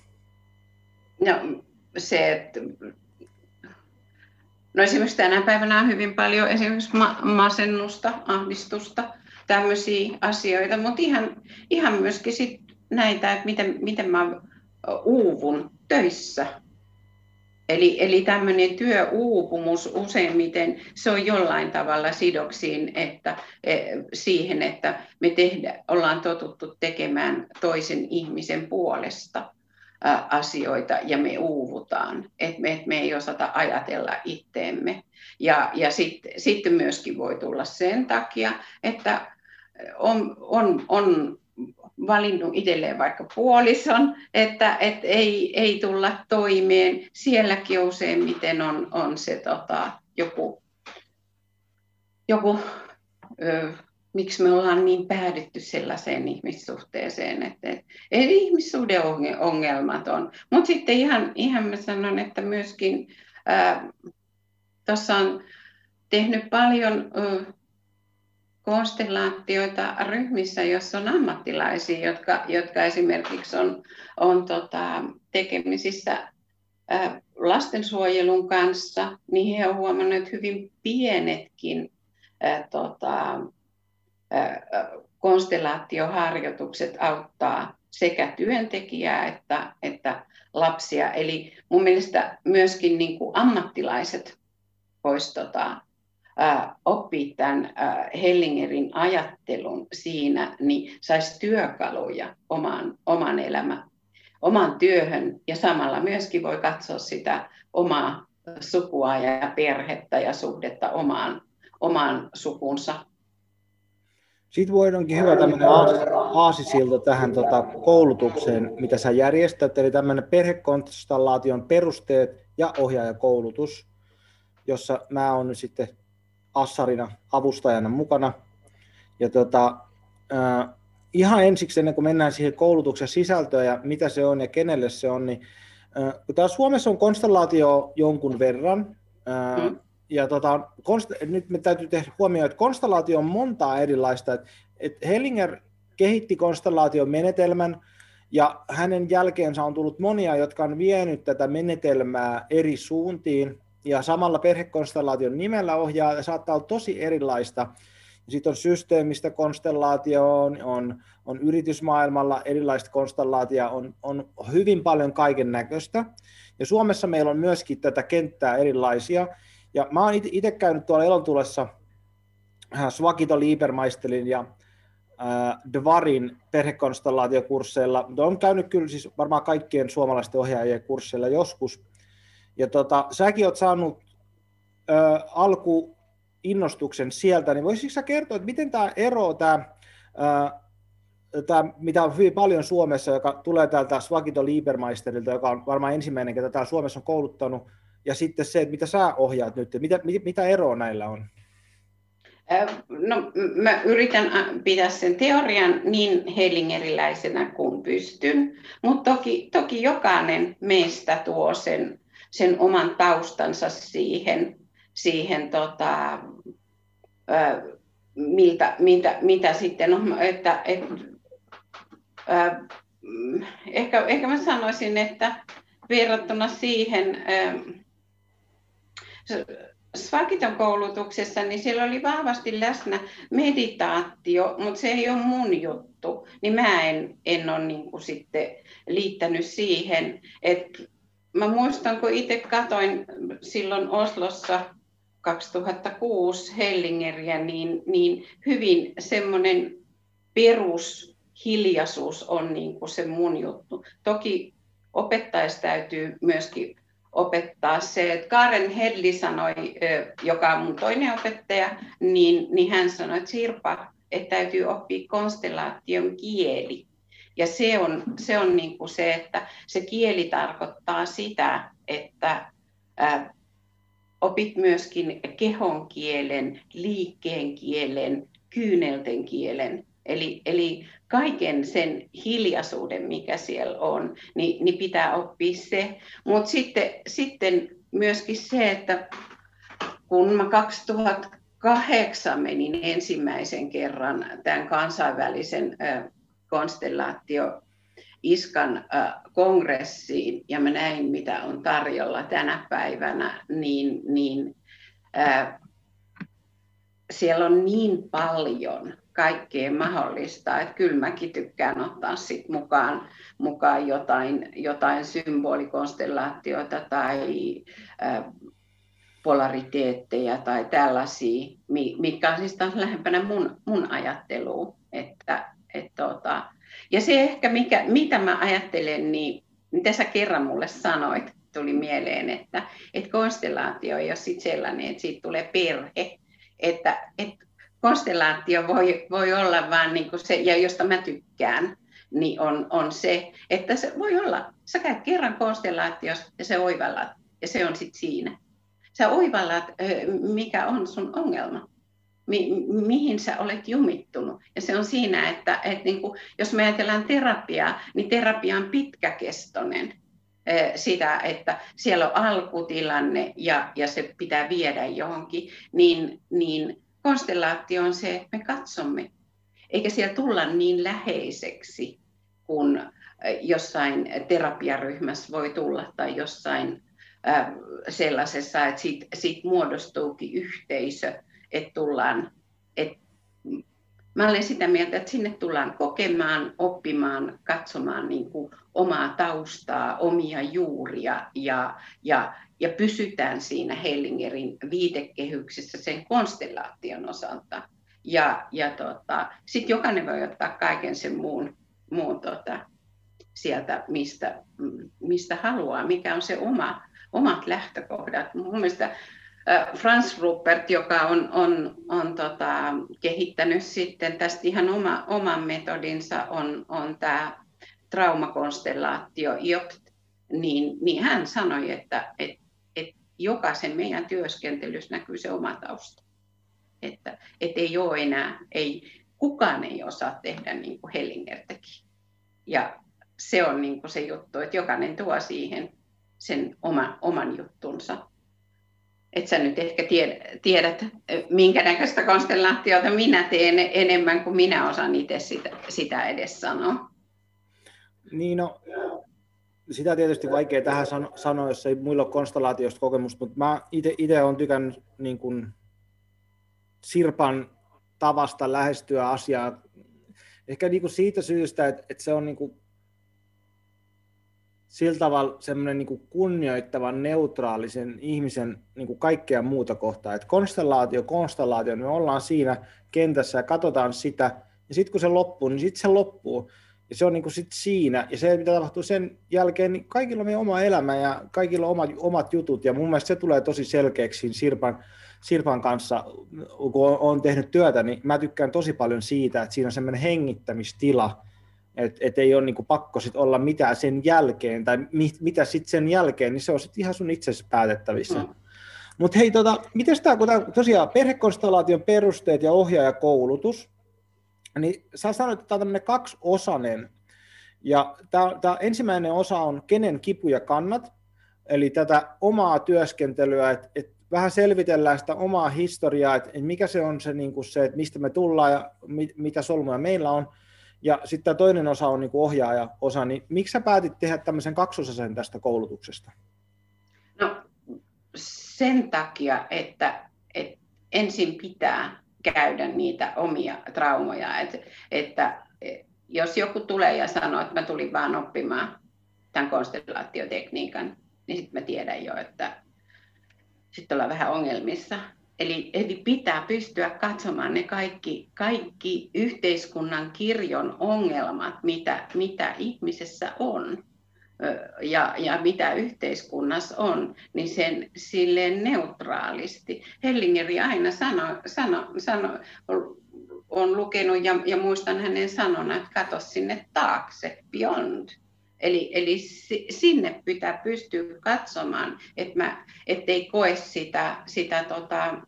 No se, että No esimerkiksi tänä päivänä on hyvin paljon esimerkiksi masennusta, ahdistusta, tämmöisiä asioita, mutta ihan, ihan myöskin sit näitä, että miten, miten mä uuvun töissä. Eli, eli tämmöinen työuupumus useimmiten, se on jollain tavalla sidoksiin että, e, siihen, että me tehdä, ollaan totuttu tekemään toisen ihmisen puolesta asioita ja me uuvutaan, että me, et me ei osata ajatella itteemme. Ja, ja sitten sit myöskin voi tulla sen takia, että on, on, on valinnut itselleen vaikka puolison, että et ei, ei tulla toimeen. Sielläkin useimmiten on, on se tota, joku, joku ö, miksi me ollaan niin päädytty sellaiseen ihmissuhteeseen, että, että ei ihmissuhde ongelmat on. Mutta sitten ihan, ihan mä sanon, että myöskin tuossa on tehnyt paljon ö, konstellaatioita ryhmissä, joissa on ammattilaisia, jotka, jotka esimerkiksi on, on tota, tekemisissä lastensuojelun kanssa, niin he ovat huomanneet, hyvin pienetkin ä, tota, ä, konstellaatioharjoitukset auttaa sekä työntekijää että, että lapsia. Eli mun mielestä myöskin niin kuin ammattilaiset voisivat tota, oppii tämän Hellingerin ajattelun siinä, niin saisi työkaluja omaan, oman elämään, omaan työhön ja samalla myöskin voi katsoa sitä omaa sukua ja perhettä ja suhdetta omaan, omaan sukunsa. Sitten voidaankin hyvä tämmöinen aasisilta tähän tota, koulutukseen, mitä sä järjestät, eli tämmöinen perhekonstellaation perusteet ja ohjaajakoulutus, jossa mä oon nyt sitten assarina avustajana mukana. Ja tota, äh, ihan ensiksi ennen kuin mennään siihen koulutuksen sisältöön ja mitä se on ja kenelle se on, niin äh, kun täällä Suomessa on konstellaatio jonkun verran, äh, mm. ja tota, konst- nyt me täytyy tehdä huomioon, että konstellaatio on montaa erilaista, että et Hellinger kehitti konstellaation menetelmän, ja hänen jälkeensä on tullut monia, jotka on vienyt tätä menetelmää eri suuntiin, ja samalla perhekonstellaation nimellä ohjaa, ja saattaa olla tosi erilaista. Sitten on systeemistä konstellaatio, on, on, yritysmaailmalla erilaista konstellaatioa, on, on hyvin paljon kaiken näköistä. Ja Suomessa meillä on myöskin tätä kenttää erilaisia. Ja mä oon itse käynyt tuolla Elontulessa äh, Swakito Liebermeisterin ja äh, Dvarin perhekonstellaatiokursseilla. On käynyt kyllä siis varmaan kaikkien suomalaisten ohjaajien kursseilla joskus. Ja tota, säkin oot saanut äh, alku innostuksen sieltä, niin voisitko sä kertoa, että miten tämä ero, tämä, mitä on hyvin paljon Suomessa, joka tulee täältä Svagito Liebermeisterilta, joka on varmaan ensimmäinen, ketä täällä Suomessa on kouluttanut, ja sitten se, että mitä sä ohjaat nyt, mitä, mitä eroa näillä on? No, mä yritän pitää sen teorian niin hellingeriläisenä kuin pystyn, mutta toki, toki jokainen meistä tuo sen, sen oman taustansa siihen, siihen tota, miltä, mitä, mitä sitten on, että, et, ää, ehkä, ehkä mä sanoisin, että verrattuna siihen Svakiton koulutuksessa, niin siellä oli vahvasti läsnä meditaatio, mutta se ei ole mun juttu, niin mä en, en ole niin kuin sitten liittänyt siihen. Et mä muistan, kun itse katoin silloin Oslossa 2006 Hellingeriä, niin, niin hyvin semmoinen perushiljaisuus on niin kuin se mun juttu. Toki opettajassa täytyy myöskin opettaa se, että Karen Hedli sanoi, joka on mun toinen opettaja, niin, niin hän sanoi, että Sirpa, että täytyy oppia konstellaation kieli. Ja se on, se on niin kuin se, että se kieli tarkoittaa sitä, että opit myöskin kehon kielen, liikkeen kielen, kyynelten kielen. Eli, eli kaiken sen hiljaisuuden, mikä siellä on, niin, niin pitää oppia se. Mutta sitten, sitten myöskin se, että kun mä 2008 menin ensimmäisen kerran tämän kansainvälisen konstellaatio Iskan kongressiin ja mä näin, mitä on tarjolla tänä päivänä, niin, niin ää, siellä on niin paljon kaikkea mahdollista, että kyllä mäkin tykkään ottaa sit mukaan, mukaan jotain, jotain symbolikonstellaatioita tai ää, polariteetteja tai tällaisia, mitkä on siis taas lähempänä mun, mun ajatteluun. Että, et tota, ja se ehkä, mikä, mitä mä ajattelen, niin mitä sä kerran mulle sanoit, tuli mieleen, että, että konstellaatio ei ole sit sellainen, että siitä tulee perhe. Että, että konstellaatio voi, voi olla vaan niin kuin se, ja josta mä tykkään, niin on, on se, että se voi olla, sä käyt kerran konstellaatiossa ja se oivallat, ja se on sitten siinä. Sä oivallat, mikä on sun ongelma mi- mihin sä olet jumittunut. Ja se on siinä, että, että niin kuin, jos me ajatellaan terapiaa, niin terapia on pitkäkestoinen sitä, että siellä on alkutilanne ja, ja se pitää viedä johonkin, niin, niin konstellaatio on se, että me katsomme, eikä siellä tulla niin läheiseksi kuin jossain terapiaryhmässä voi tulla tai jossain sellaisessa, että siitä, siitä muodostuukin yhteisö, että tullaan, että mä olen sitä mieltä, että sinne tullaan kokemaan, oppimaan, katsomaan niin kuin omaa taustaa, omia juuria ja, ja, ja pysytään siinä Hellingerin viitekehyksissä sen konstellaation osalta. Ja, ja tota, sitten jokainen voi ottaa kaiken sen muun, muun tota, sieltä, mistä, mistä haluaa, mikä on se oma, omat lähtökohdat. Mun mielestä Franz Rupert, joka on, on, on tota, kehittänyt sitten tästä ihan oma, oman metodinsa, on, on tämä traumakonstellaatio IOPT, niin, niin hän sanoi, että, että, että jokaisen meidän työskentelyssä näkyy se oma tausta. Että, että ei ole enää, ei, kukaan ei osaa tehdä niin kuin Hellinger teki. Ja se on niin kuin se juttu, että jokainen tuo siihen sen oma, oman juttunsa. Et sä nyt ehkä tiedät, minkä näköistä konstellaatiota minä teen enemmän kuin minä osaan itse sitä, sitä edes sanoa. Niin no, sitä tietysti vaikea tähän sanoa, jos ei muilla ole konstellaatiosta kokemusta, mutta mä itse olen tykännyt niin kuin Sirpan tavasta lähestyä asiaa. Ehkä niin kuin siitä syystä, että, että se on niin kuin sillä tavalla semmoinen niin kunnioittavan, neutraalisen ihmisen niin kuin kaikkea muuta kohtaa. Että konstellaatio, konstellaatio, me ollaan siinä kentässä ja katsotaan sitä, ja sitten kun se loppuu, niin sitten se loppuu. Ja se on niin kuin sit siinä, ja se mitä tapahtuu sen jälkeen, niin kaikilla on meidän oma elämä ja kaikilla on omat, omat jutut, ja mun mielestä se tulee tosi selkeäksi Sirpan, Sirpan kanssa, kun on tehnyt työtä, niin mä tykkään tosi paljon siitä, että siinä on semmoinen hengittämistila, että et ei ole niinku pakko sit olla mitään sen jälkeen, tai mit, mitä sitten sen jälkeen, niin se on sitten ihan sun itse päätettävissä. Mm. Mutta hei, tota, miten tämä, kun tää, tosiaan perhekonstellaation perusteet ja ohjaajakoulutus, niin sä sanoit, että tämä on tämmöinen kaksiosainen, ja tämä ensimmäinen osa on kenen kipu ja kannat, eli tätä omaa työskentelyä, että et vähän selvitellään sitä omaa historiaa, että et mikä se on se, niin se, että mistä me tullaan ja mit, mitä solmuja meillä on, ja sitten tämä toinen osa on niin ohjaaja-osa, niin miksi sä päätit tehdä tämmöisen kaksosasen tästä koulutuksesta? No sen takia, että, että ensin pitää käydä niitä omia traumoja, että, että jos joku tulee ja sanoo, että mä tulin vaan oppimaan tämän konstellaatiotekniikan, niin sitten mä tiedän jo, että sitten ollaan vähän ongelmissa. Eli, eli pitää pystyä katsomaan ne kaikki, kaikki yhteiskunnan kirjon ongelmat, mitä, mitä ihmisessä on ja, ja mitä yhteiskunnassa on, niin sen silleen neutraalisti. Hellingeri aina sanoi, sano, sano, on lukenut ja, ja muistan hänen sanonut, että katso sinne taakse, beyond. Eli, eli sinne pitää pystyä katsomaan, että mä, ettei koe sitä, sitä tota,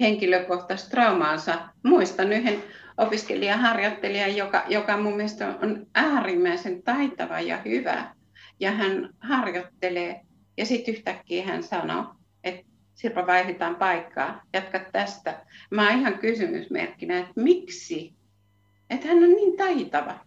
henkilökohtaista traumaansa. Muistan yhden opiskelijaharjoittelijan, joka, joka mun mielestä on äärimmäisen taitava ja hyvä. Ja hän harjoittelee ja sitten yhtäkkiä hän sanoo, että Sirpa vaihdetaan paikkaa, jatka tästä. Mä oon ihan kysymysmerkkinä, että miksi? Että hän on niin taitava.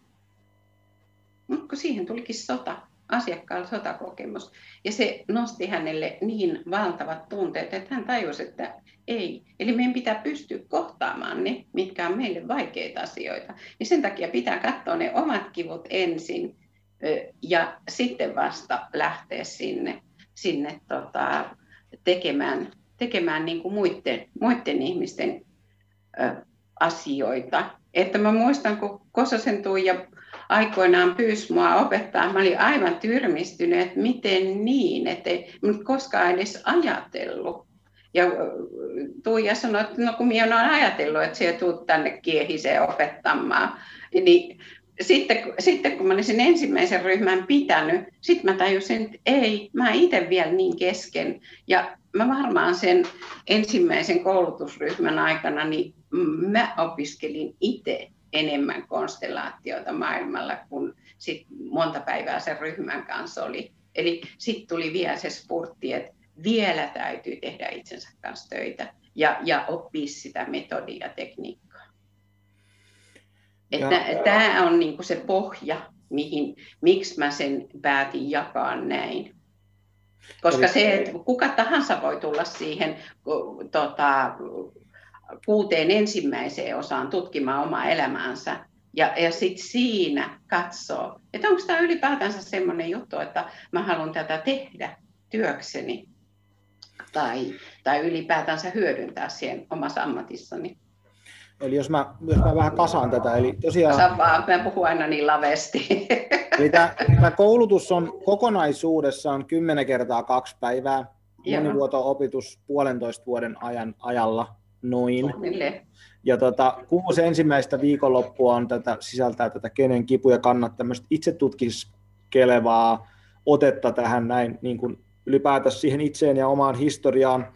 Mutta siihen tulikin sota, asiakkaalla sotakokemus. Ja se nosti hänelle niin valtavat tunteet, että hän tajusi, että ei. Eli meidän pitää pystyä kohtaamaan ne, mitkä on meille vaikeita asioita. Ja sen takia pitää katsoa ne omat kivut ensin ja sitten vasta lähteä sinne, sinne tota, tekemään, tekemään niin kuin muiden, muiden ihmisten asioita. Että mä muistan, kun Kososen Tuija aikoinaan pyysi mua opettaa, mä olin aivan tyrmistynyt, että miten niin, että ei koskaan edes ajatellut. Ja Tuija sanoi, että no kun minä olen ajatellut, että sinä tulet tänne kiehiseen opettamaan, niin sitten, sitten kun mä olisin ensimmäisen ryhmän pitänyt, sitten mä tajusin, että ei, mä itse vielä niin kesken. Ja mä varmaan sen ensimmäisen koulutusryhmän aikana, niin mä opiskelin itse enemmän konstellaatioita maailmalla kuin sit monta päivää sen ryhmän kanssa oli. Eli sitten tuli vielä se spurtti, että vielä täytyy tehdä itsensä kanssa töitä ja, ja oppia sitä metodia ja tekniikkaa. Tämä on niinku se pohja, mihin, miksi mä sen päätin jakaa näin. Koska Eli... se, että kuka tahansa voi tulla siihen tota, kuuteen ensimmäiseen osaan tutkimaan omaa elämäänsä ja, ja sitten siinä katsoo, että onko tämä ylipäätänsä semmoinen juttu, että mä haluan tätä tehdä työkseni tai, tai ylipäätänsä hyödyntää siihen omassa ammatissani. Eli jos mä, jos mä vähän kasaan tätä, eli tosiaan... Kasaan vaan, mä puhun aina niin lavesti. <laughs> Eli tämä, tämä koulutus on kokonaisuudessaan 10 kertaa kaksi päivää, monivuoto-opitus puolentoista vuoden ajan ajalla noin. Ja tota, kuusi ensimmäistä viikonloppua on tätä, sisältää tätä kenen kipu ja kannat tämmöistä itse tutkiskelevaa otetta tähän näin niin kuin ylipäätänsä siihen itseen ja omaan historiaan.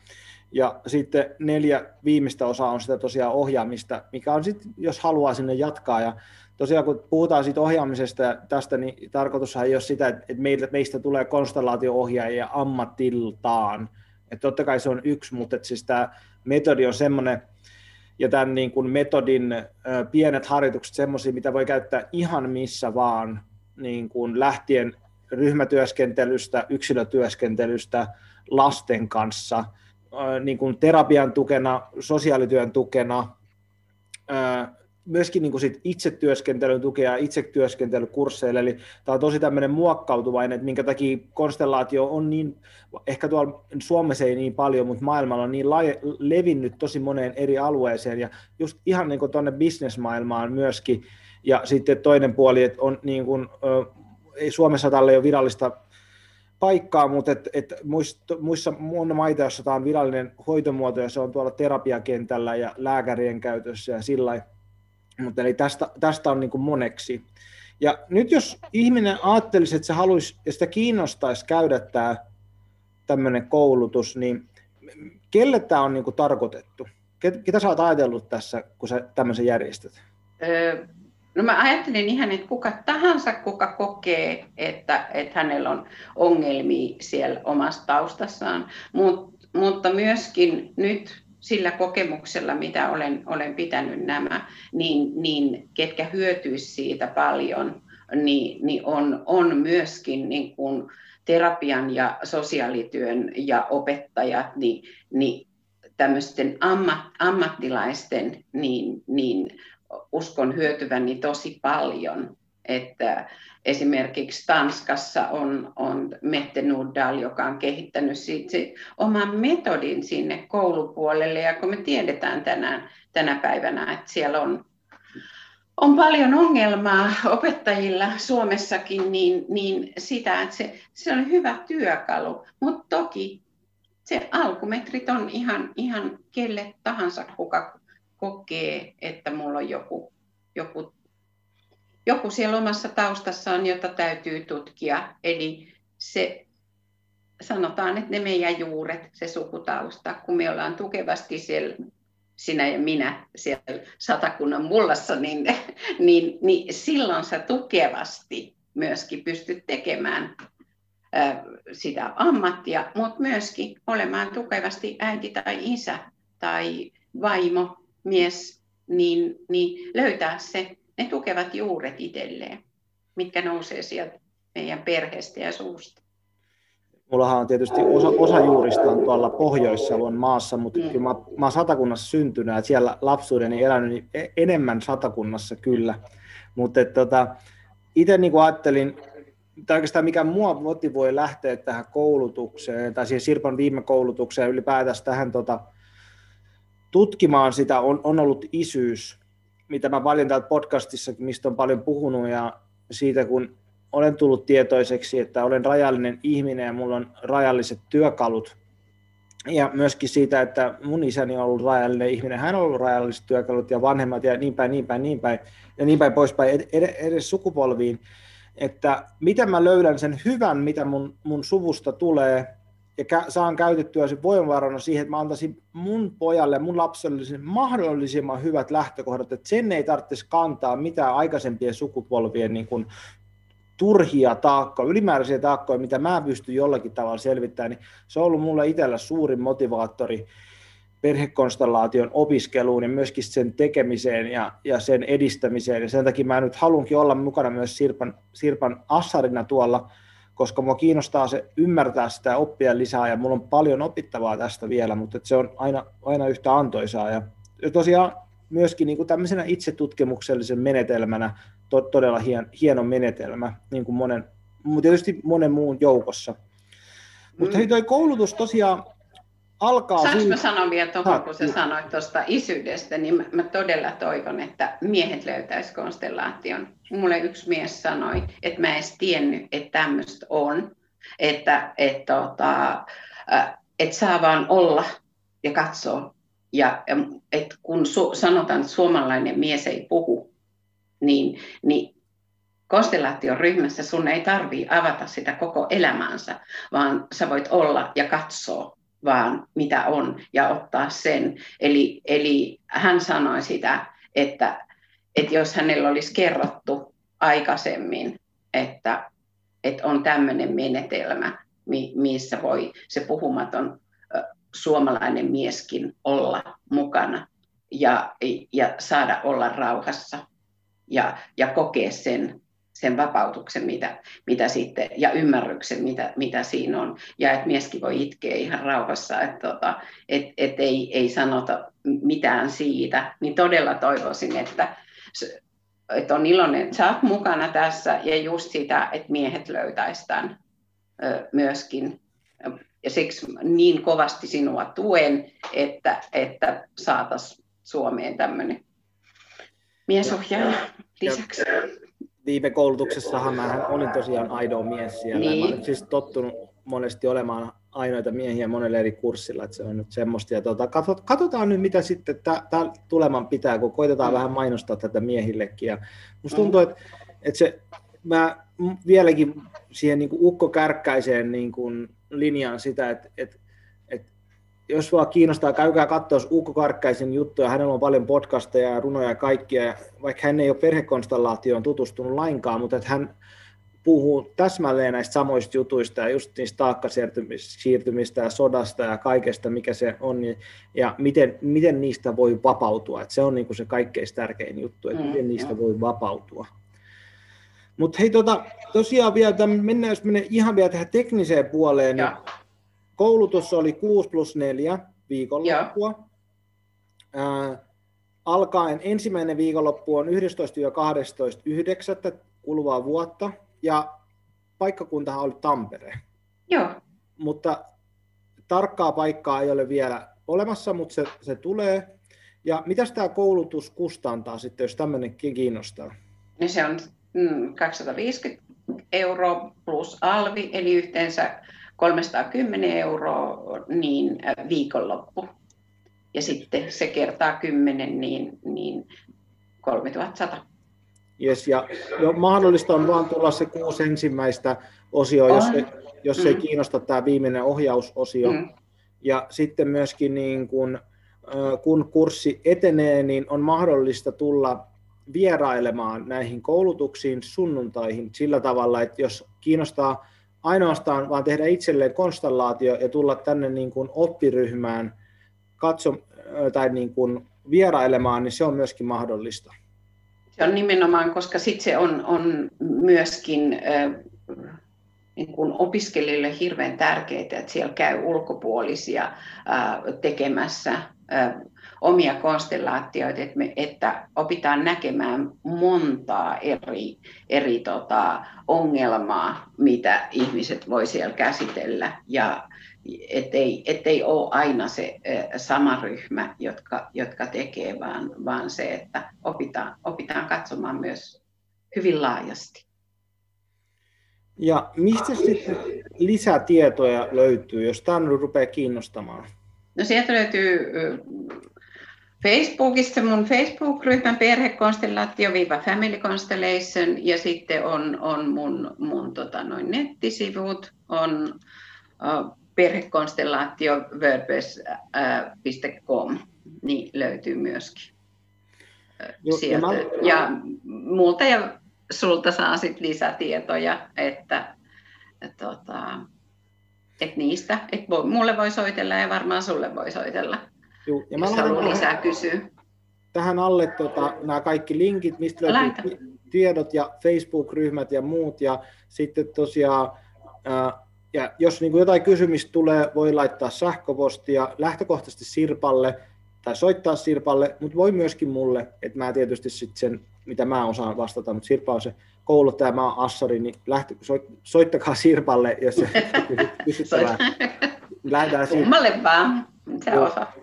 Ja sitten neljä viimeistä osaa on sitä tosiaan ohjaamista, mikä on sitten, jos haluaa sinne jatkaa. Ja tosiaan kun puhutaan siitä ohjaamisesta ja tästä, niin tarkoitushan ei ole sitä, että meistä tulee konstellaatio-ohjaajia ammatiltaan. Että totta kai se on yksi, mutta että siis tämä metodi on semmoinen, ja tämän niin kuin metodin pienet harjoitukset semmoisia, mitä voi käyttää ihan missä vaan, niin kuin lähtien ryhmätyöskentelystä, yksilötyöskentelystä lasten kanssa, niin kuin terapian tukena, sosiaalityön tukena, myöskin niin kuin sit itse työskentelyn tukea itse työskentelykursseille, eli tämä on tosi tämmöinen muokkautuvainen, että minkä takia konstellaatio on niin, ehkä tuolla Suomessa ei niin paljon, mutta maailmalla on niin laje, levinnyt tosi moneen eri alueeseen, ja just ihan niin kuin tuonne bisnesmaailmaan myöskin, ja sitten toinen puoli, että on niin kuin, ei Suomessa tälle ole virallista paikkaa, mutta et, et muissa, muissa on maita, joissa tämä on virallinen hoitomuoto, ja se on tuolla terapiakentällä ja lääkärien käytössä ja sillä mutta eli tästä, tästä on niin kuin moneksi. Ja nyt jos ihminen ajattelisi, että se haluaisi ja sitä kiinnostaisi käydä tämä tämmöinen koulutus, niin kelle tämä on niin kuin tarkoitettu? Ketä sä oot ajatellut tässä, kun sä tämmöisen järjestät? No mä ajattelin ihan, että kuka tahansa, kuka kokee, että, että hänellä on ongelmia siellä omassa taustassaan, Mut, mutta myöskin nyt sillä kokemuksella, mitä olen, olen pitänyt nämä, niin, niin ketkä hyötyisivät siitä paljon, niin, niin on, on myöskin niin kuin terapian ja sosiaalityön ja opettajat, niin, niin tämmöisten ammat, ammattilaisten, niin, niin uskon hyötyväni tosi paljon. Että esimerkiksi Tanskassa on, on Mette Nordahl, joka on kehittänyt siitä se oman metodin sinne koulupuolelle. Ja kun me tiedetään tänään, tänä päivänä, että siellä on, on paljon ongelmaa opettajilla Suomessakin, niin, niin sitä, että se, se on hyvä työkalu. Mutta toki se alkumetrit on ihan, ihan kelle tahansa, kuka kokee, että mulla on joku, joku joku siellä omassa taustassaan, jota täytyy tutkia. Eli se, sanotaan, että ne meidän juuret, se sukutausta, kun me ollaan tukevasti siellä, sinä ja minä siellä satakunnan mullassa, niin, niin, niin silloin sä tukevasti myöskin pystyt tekemään sitä ammattia, mutta myöskin olemaan tukevasti äiti tai isä tai vaimo, mies, niin, niin löytää se ne tukevat juuret itselleen, mitkä nousee sieltä meidän perheestä ja suusta. Mullahan on tietysti osa, osa juurista on tuolla Pohjois-Savon maassa, mutta mm. kyllä mä, mä oon satakunnassa syntynyt ja siellä lapsuudeni elänyt niin e, enemmän satakunnassa kyllä. Mutta tota, itse niin ajattelin, tai oikeastaan mikä mua motivoi lähteä tähän koulutukseen, tai siihen Sirpan viime koulutukseen ylipäätään tähän tota, tutkimaan sitä, on, on ollut isyys mitä mä paljon täältä podcastissa, mistä on paljon puhunut ja siitä, kun olen tullut tietoiseksi, että olen rajallinen ihminen ja mulla on rajalliset työkalut. Ja myöskin siitä, että mun isäni on ollut rajallinen ihminen, hän on ollut rajalliset työkalut ja vanhemmat ja niin päin, niin päin, niin päin ja niin päin poispäin edes sukupolviin. Että miten mä löydän sen hyvän, mitä mun, mun suvusta tulee ja saan käytettyä sen voimavarana siihen, että mä antaisin mun pojalle, mun lapselle mahdollisimman hyvät lähtökohdat, että sen ei tarvitsisi kantaa mitään aikaisempien sukupolvien niin kuin turhia taakkoja, ylimääräisiä taakkoja, mitä mä pystyn jollakin tavalla selvittämään, niin se on ollut mulle itsellä suurin motivaattori perhekonstellaation opiskeluun ja myöskin sen tekemiseen ja, ja sen edistämiseen. Ja sen takia mä nyt haluankin olla mukana myös Sirpan, Sirpan assarina tuolla koska mua kiinnostaa se ymmärtää sitä ja oppia lisää, ja mulla on paljon opittavaa tästä vielä, mutta se on aina, aina yhtä antoisaa. Ja tosiaan myöskin niin kuin tämmöisenä itsetutkimuksellisen menetelmänä to, todella hien, hieno menetelmä, niin kuin monen, tietysti monen muun joukossa. Mutta mm. hei, toi koulutus tosiaan alkaa... Saanko siitä... mä sanoa vielä tuohon, kun sä sanoit tuosta isyydestä, niin mä, mä todella toivon, että miehet löytäisivät konstellaation. Mulle yksi mies sanoi, että mä en edes tiennyt, että tämmöistä on, että et, tota, et saa vaan olla ja katsoa. Ja, et kun su, sanotaan, että suomalainen mies ei puhu, niin, niin konstellaation ryhmässä sun ei tarvii avata sitä koko elämäänsä, vaan sä voit olla ja katsoa vaan mitä on, ja ottaa sen. Eli, eli hän sanoi sitä, että, että jos hänellä olisi kerrottu aikaisemmin, että, että on tämmöinen menetelmä, missä voi se puhumaton suomalainen mieskin olla mukana ja, ja saada olla rauhassa ja, ja kokea sen, sen vapautuksen mitä, mitä sitten, ja ymmärryksen, mitä, mitä siinä on. Ja että mieskin voi itkeä ihan rauhassa, että tota, et, et ei, ei sanota mitään siitä. Niin todella toivoisin, että, että on iloinen, että sä oot mukana tässä ja just sitä, että miehet löytäisivät tämän myöskin ja siksi niin kovasti sinua tuen, että, että saataisiin Suomeen tämmöinen miesohjaaja lisäksi. Ja viime koulutuksessahan mä olin tosiaan ainoa mies siellä. Niin. Mä olen siis tottunut monesti olemaan ainoita miehiä monelle eri kurssilla, että se on nyt semmoista. Ja tuota, katsotaan nyt, mitä sitten tämä tuleman pitää, kun koitetaan mm. vähän mainostaa tätä miehillekin. Ja musta tuntuu, mm. että, että se, mä vieläkin siihen niin kuin Ukko Kärkkäiseen niin kuin linjaan sitä, että, että jos vaan kiinnostaa, käykää katsoa Ukko Karkkaisen juttuja, hänellä on paljon podcasteja ja runoja ja kaikkia, vaikka hän ei ole perhekonstellaatioon tutustunut lainkaan, mutta että hän puhuu täsmälleen näistä samoista jutuista ja just niistä taakkasiirtymistä ja sodasta ja kaikesta, mikä se on, ja miten, miten niistä voi vapautua. Että se on niin kuin se kaikkein tärkein juttu, että miten niistä voi vapautua. Mutta hei, tota, tosiaan vielä, tämän, mennään, jos menee ihan vielä tähän tekniseen puoleen, niin koulutus oli 6 plus 4 viikonloppua. Ää, alkaen ensimmäinen viikonloppu on 11-12.9. kuluvaa vuotta, ja paikkakuntahan oli Tampere. Joo. Mutta tarkkaa paikkaa ei ole vielä olemassa, mutta se, se tulee. Ja mitä tämä koulutus kustantaa sitten, jos tämmöinenkin kiinnostaa? No se on 250 mm, euroa plus alvi, eli yhteensä 310 euroa niin äh, viikonloppu. Ja sitten se kertaa 10, niin, niin 3100. Yes, ja jo mahdollista on vaan tulla se kuusi ensimmäistä osioa, jos, jos mm. ei kiinnosta tämä viimeinen ohjausosio. Mm. Ja sitten myöskin niin kun, kun kurssi etenee, niin on mahdollista tulla vierailemaan näihin koulutuksiin sunnuntaihin sillä tavalla, että jos kiinnostaa ainoastaan vaan tehdä itselleen konstellaatio ja tulla tänne niin kuin oppiryhmään katso, tai niin kuin vierailemaan, niin se on myöskin mahdollista. Se on nimenomaan, koska sitten se on, on myöskin äh, niin kuin opiskelijoille hirveän tärkeää, että siellä käy ulkopuolisia äh, tekemässä äh, omia konstellaatioita, että, me, että opitaan näkemään montaa eri, eri tota, ongelmaa, mitä ihmiset voi siellä käsitellä. Ja ettei, ettei ole aina se sama ryhmä, jotka, jotka tekee, vaan, vaan se, että opitaan, opitaan katsomaan myös hyvin laajasti. Ja mistä sitten lisätietoja löytyy, jos tämä rupeaa kiinnostamaan? No sieltä löytyy Facebookista mun Facebook-ryhmän perhekonstellaatio-family constellation ja sitten on, on mun, mun tota, noin nettisivut, on uh, perhekonstellaatio wordpress.com, niin löytyy myöskin uh, sieltä. Ja, mä... ja multa ja sulta saa sit lisätietoja, että, että, tota, että niistä, että voi, mulle voi soitella ja varmaan sulle voi soitella. Juu, ja mä jos lisää kysyä. Tähän alle tota, nämä kaikki linkit, mistä löytyy tiedot ja Facebook-ryhmät ja muut. Ja sitten tosiaan, ää, ja jos niin kuin jotain kysymistä tulee, voi laittaa sähköpostia lähtökohtaisesti Sirpalle tai soittaa Sirpalle, mutta voi myöskin mulle, että mä tietysti sitten sen, mitä mä osaan vastata, mutta Sirpa on se kouluttaja, mä oon Assari, niin lähtö, soittakaa Sirpalle, jos se <laughs> kysyttävää. Lähdetään Kummalle vaan, se osaa.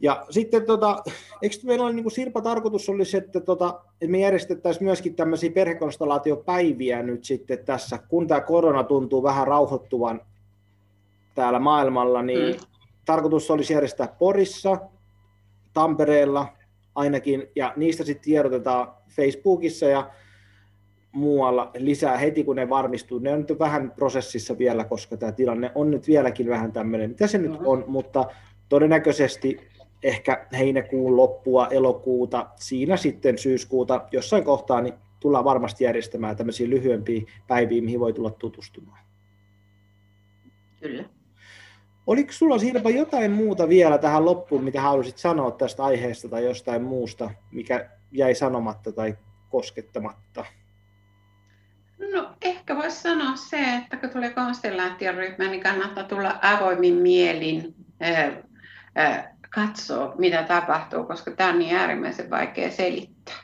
Ja sitten, tota, eikö meillä ole niin Sirpa tarkoitus olisi, että, tota, että me järjestettäisiin myöskin tämmöisiä perhekonstellaatiopäiviä nyt sitten tässä, kun tämä korona tuntuu vähän rauhoittuvan täällä maailmalla, niin mm. tarkoitus olisi järjestää Porissa, Tampereella ainakin, ja niistä sitten tiedotetaan Facebookissa, ja muualla lisää heti, kun ne varmistuu. Ne on nyt vähän prosessissa vielä, koska tämä tilanne on nyt vieläkin vähän tämmöinen, mitä se nyt mm-hmm. on, mutta todennäköisesti ehkä heinäkuun loppua, elokuuta, siinä sitten syyskuuta jossain kohtaa, niin tullaan varmasti järjestämään tämmöisiä lyhyempiä päiviä, mihin voi tulla tutustumaan. Kyllä. Oliko sulla Sirpa jotain muuta vielä tähän loppuun, mitä haluaisit sanoa tästä aiheesta tai jostain muusta, mikä jäi sanomatta tai koskettamatta? No ehkä voisi sanoa se, että kun tulee konstellaatioryhmä, niin kannattaa tulla avoimin mielin katsoa, mitä tapahtuu, koska tämä on niin äärimmäisen vaikea selittää.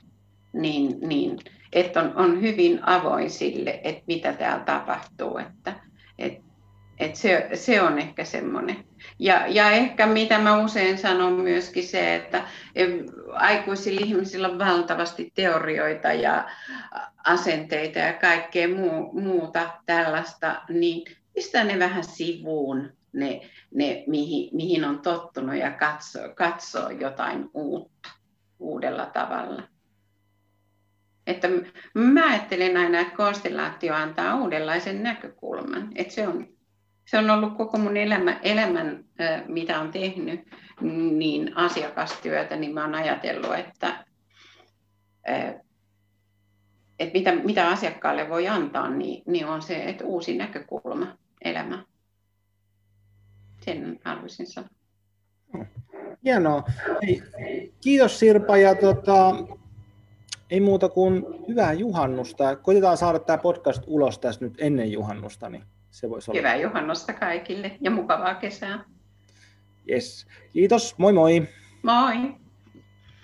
Niin, niin, että on, on hyvin avoin sille, että mitä täällä tapahtuu. Että, et, et se, se on ehkä semmoinen. Ja, ja ehkä mitä mä usein sanon myöskin se, että aikuisilla ihmisillä on valtavasti teorioita ja asenteita ja kaikkea muu, muuta tällaista, niin pistää ne vähän sivuun, ne, ne mihin, mihin on tottunut ja katsoo, katsoo jotain uutta uudella tavalla. Että mä ajattelen aina, että konstellaatio antaa uudenlaisen näkökulman. Että se, on, se on ollut koko mun elämä, elämän, mitä on tehnyt, niin asiakastyötä, niin mä oon ajatellut, että, että mitä, mitä asiakkaalle voi antaa, niin, niin on se, että uusi näkökulma elämään. Sen haluaisin sanoa. Hienoa. Hei, kiitos Sirpa ja tota, ei muuta kuin hyvää juhannusta. Koitetaan saada tämä podcast ulos tässä nyt ennen juhannusta, niin se voisi olla. Hyvää juhannusta kaikille ja mukavaa kesää. Yes. Kiitos, moi moi. Moi.